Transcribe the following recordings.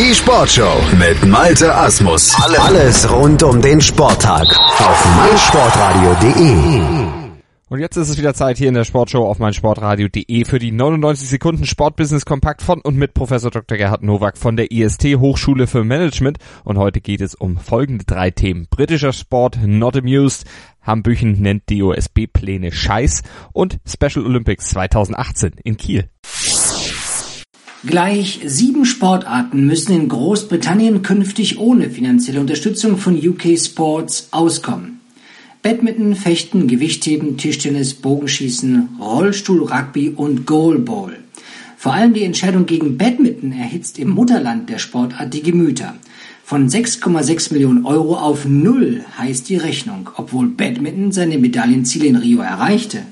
Die Sportshow mit Malte Asmus. Alles rund um den Sporttag auf meinsportradio.de. Und jetzt ist es wieder Zeit hier in der Sportshow auf meinsportradio.de für die 99 Sekunden Sportbusiness Kompakt von und mit Professor Dr. Gerhard Nowak von der IST Hochschule für Management. Und heute geht es um folgende drei Themen. Britischer Sport, not amused, Hambüchen nennt DOSB-Pläne Scheiß und Special Olympics 2018 in Kiel. Gleich sieben Sportarten müssen in Großbritannien künftig ohne finanzielle Unterstützung von UK Sports auskommen. Badminton, Fechten, Gewichtheben, Tischtennis, Bogenschießen, Rollstuhl, Rugby und Goalball. Vor allem die Entscheidung gegen Badminton erhitzt im Mutterland der Sportart die Gemüter. Von 6,6 Millionen Euro auf Null heißt die Rechnung, obwohl Badminton seine Medaillenziele in Rio erreichte.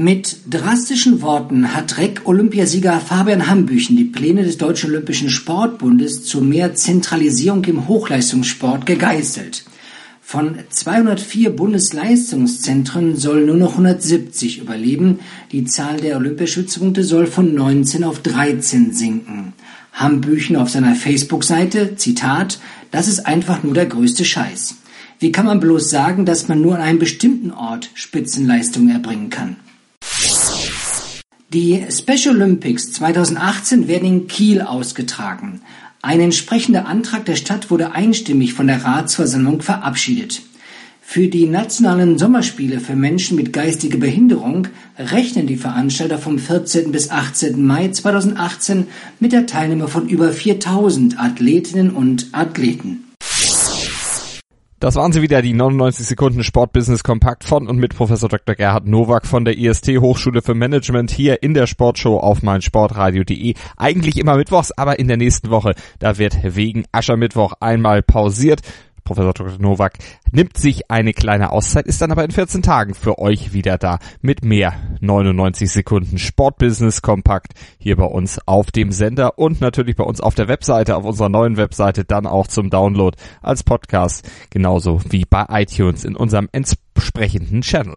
Mit drastischen Worten hat REC-Olympiasieger Fabian Hambüchen die Pläne des Deutschen Olympischen Sportbundes zu mehr Zentralisierung im Hochleistungssport gegeißelt. Von 204 Bundesleistungszentren sollen nur noch 170 überleben. Die Zahl der Olympiastützpunkte soll von 19 auf 13 sinken. Hambüchen auf seiner Facebook-Seite, Zitat, das ist einfach nur der größte Scheiß. Wie kann man bloß sagen, dass man nur an einem bestimmten Ort Spitzenleistungen erbringen kann? Die Special Olympics 2018 werden in Kiel ausgetragen. Ein entsprechender Antrag der Stadt wurde einstimmig von der Ratsversammlung verabschiedet. Für die nationalen Sommerspiele für Menschen mit geistiger Behinderung rechnen die Veranstalter vom 14. bis 18. Mai 2018 mit der Teilnahme von über 4000 Athletinnen und Athleten. Das waren sie wieder, die 99 Sekunden Sportbusiness Kompakt von und mit Professor Dr. Gerhard Nowak von der IST Hochschule für Management hier in der Sportshow auf meinsportradio.de. Eigentlich immer mittwochs, aber in der nächsten Woche, da wird wegen Aschermittwoch einmal pausiert. Professor Dr. Nowak nimmt sich eine kleine Auszeit, ist dann aber in 14 Tagen für euch wieder da mit mehr 99 Sekunden Sportbusiness Kompakt hier bei uns auf dem Sender und natürlich bei uns auf der Webseite, auf unserer neuen Webseite dann auch zum Download als Podcast, genauso wie bei iTunes in unserem entsprechenden Channel.